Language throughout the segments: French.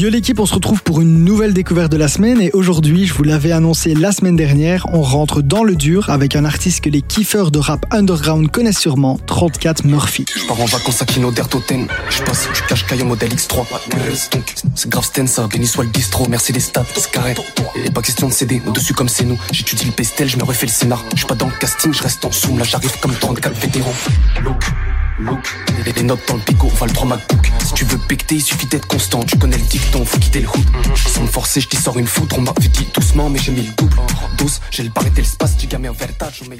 Yo l'équipe, on se retrouve pour une nouvelle découverte de la semaine et aujourd'hui, je vous l'avais annoncé la semaine dernière, on rentre dans le dur avec un artiste que les kiffeurs de rap underground connaissent sûrement, 34 Murphy. Je pars en vacances à Kino d'Ertoten. Je passe du cache caille au modèle X3. Donc, c'est grave Sten, ça. Béni soit le bistrot. Merci les stats, c'est carré. Et pas question de céder. Au-dessus comme c'est nous. J'étudie le pestel, je me refais le scénar. Je suis pas dans le casting, je reste en zoom. Là, j'arrive comme 34 vétérans. Look. Look, les notes dans le pico, va le 3 MacBook. Si tu veux pecter, il suffit d'être constant. Tu connais le dicton, faut quitter le hood. Sans me forcer, je t'y sors une foudre. On m'a dit doucement, mais j'ai mis le double. Douce, j'ai le barré l'espace, tu gamin en vertage, on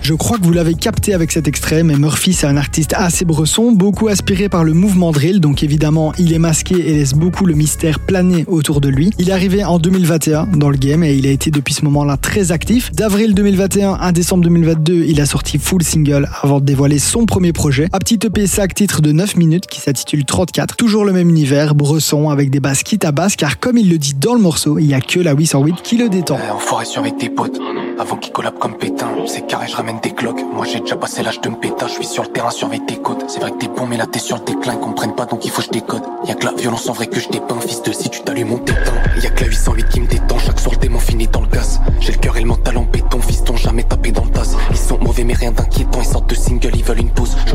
Je crois que vous l'avez capté avec cet extrait, mais Murphy, c'est un artiste assez bresson, beaucoup aspiré par le mouvement drill, donc évidemment, il est masqué et laisse beaucoup le mystère planer autour de lui. Il est arrivé en 2021 dans le game et il a été depuis ce moment-là très actif. D'avril 2021 à décembre 2022, il a sorti full single avant de dévoiler son premier projet. Un petit EP titre de 9 minutes qui s'intitule 34. Toujours le même univers, bresson avec des basses quitte à basse car comme il le dit dans le morceau, il y a que la 808 qui le détend. Euh, enfoiré sur avec tes potes, avant qu'ils collabent comme pétain. C'est carré, je ramène des cloques. Moi j'ai déjà passé l'âge de me je suis sur le terrain, surveille tes côtes. C'est vrai que t'es bon, mais là t'es sur le déclin, ils comprennent pas donc il faut que je décode. Y'a que la violence en vrai que je dépeins, fils de si tu t'allumes mon tétin. Y'a que la 808 qui me détend, chaque soir le démon finit dans le gaz. J'ai le cœur et le mental en béton, fiston, jamais tapé dans le tas. Ils sont mauvais mais rien d'inquiétant, ils sortent de single, ils veulent une pause. Je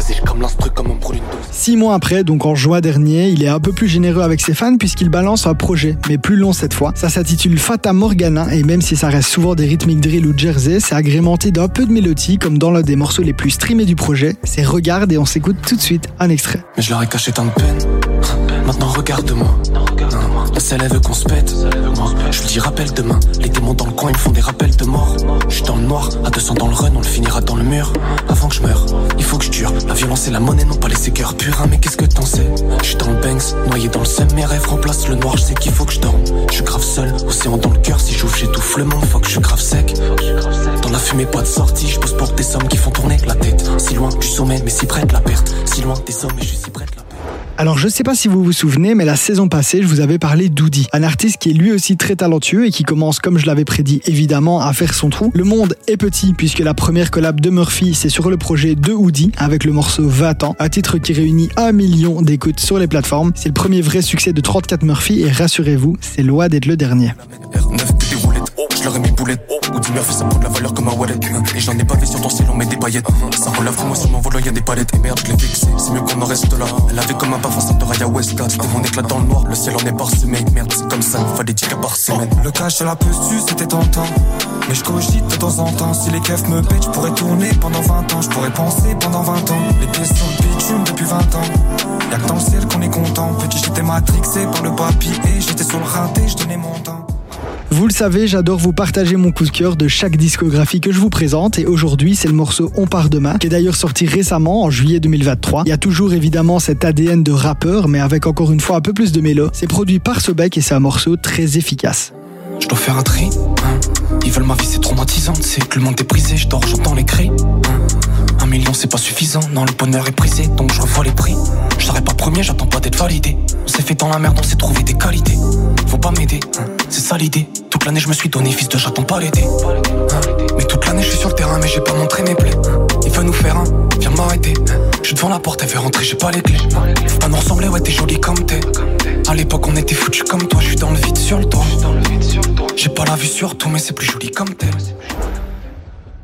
vie comme l'instru comme on brûle une dose. Six mois après, donc en juin dernier, il est un peu plus généreux avec ses fans puisqu'il balance un projet, mais plus long cette fois. Ça s'intitule Fata Morgana et même si ça reste souvent des rythmiques drill ou jersey, c'est agrémenté d'un peu de mélodie comme dans l'un des morceaux les plus streamés du projet. C'est Regarde et on s'écoute tout de suite un extrait. Mais je leur ai caché tant de peine. Maintenant regarde-moi. La selle elle veut qu'on se pète. Je lui dis rappelle demain. Les démons dans le coin ils me font des rappels de mort. Je suis dans le noir, à 200 dans le run, on le finira dans le mur. Avant que je meure, violence et la monnaie n'ont pas laissé cœur pur. Hein, mais qu'est-ce que t'en sais? Je suis dans le Banks, noyé dans le seum. Mes rêves remplacent le noir, je sais qu'il faut que je dorme. Je suis grave seul, océan dans le cœur. Si j'ouvre, j'étouffe le monde. Faut que je suis grave sec. Dans la fumée, pas de sortie. Je pose pour des sommes qui font tourner la tête. Si loin du sommet, mais si près de la perte. Si loin des sommes, mais je suis si près de la. Alors je sais pas si vous vous souvenez, mais la saison passée, je vous avais parlé d'Oudi, un artiste qui est lui aussi très talentueux et qui commence, comme je l'avais prédit, évidemment, à faire son trou. Le monde est petit puisque la première collab de Murphy, c'est sur le projet de Oudi avec le morceau 20 ans, un titre qui réunit un million d'écoutes sur les plateformes. C'est le premier vrai succès de 34 Murphy et rassurez-vous, c'est loin d'être le dernier. Je leur ai mis boulette. Ou du Murphy, ça prend de la valeur comme un wallet. Et j'en ai pas vu sur ton style, on met des paillettes. Ça relève moi sur mon volant, y'a des palettes. Et merde, je l'ai fixé. C'est mieux qu'on en reste là. Elle avait comme un parfum, de Raya Westcott. C'était mon éclat dans le noir, le ciel en est parsemé. Merde, c'est comme ça, fallait 10 cas par semaine. Le cash à la posture, c'était tentant. Mais je cogite de temps en temps. Si les keufs me pètent, je pourrais tourner pendant 20 ans. Je pourrais penser pendant 20 ans. Les pieds sont bitume depuis 20 ans. Y'a que dans le ciel qu'on est content. Petit, j'étais matrixé par le papier. J'étais sur le raté, je donnais mon temps. Vous le savez, j'adore vous partager mon coup de cœur de chaque discographie que je vous présente et aujourd'hui c'est le morceau On part demain qui est d'ailleurs sorti récemment en juillet 2023. Il y a toujours évidemment cet ADN de rappeur mais avec encore une fois un peu plus de mélo. C'est produit par Sobek et c'est un morceau très efficace. Je dois faire un tri, hein. ils veulent ma vie c'est traumatisant, c'est que le monde est brisé, je dors, j'entends les cris. Un million c'est pas suffisant, non le bonheur est brisé donc je revois les prix. Je serai pas premier, j'attends pas d'être validé. Fait dans la merde, on s'est trouvé des qualités. Faut pas m'aider, hein. c'est ça l'idée. Toute l'année je me suis donné, fils de j'attends pas l'été. Hein. Mais toute l'année je suis sur le terrain, mais j'ai pas montré mes plaies. Hein. Il veut nous faire un, viens m'arrêter. Je suis devant la porte, elle veut rentrer, j'ai pas les clés. Faut pas nous ressembler, ouais t'es jolie comme t'es. À l'époque on était foutus comme toi, je suis dans le vide sur le toit. J'ai pas la vue sur tout, mais c'est plus joli comme tel.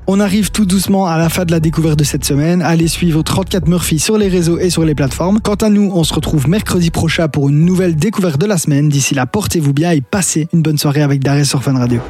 On arrive tout doucement à la fin de la découverte de cette semaine. Allez suivre 34 Murphy sur les réseaux et sur les plateformes. Quant à nous, on se retrouve mercredi prochain pour une nouvelle découverte de la semaine. D'ici là, portez-vous bien et passez une bonne soirée avec Darès sur Fun Radio.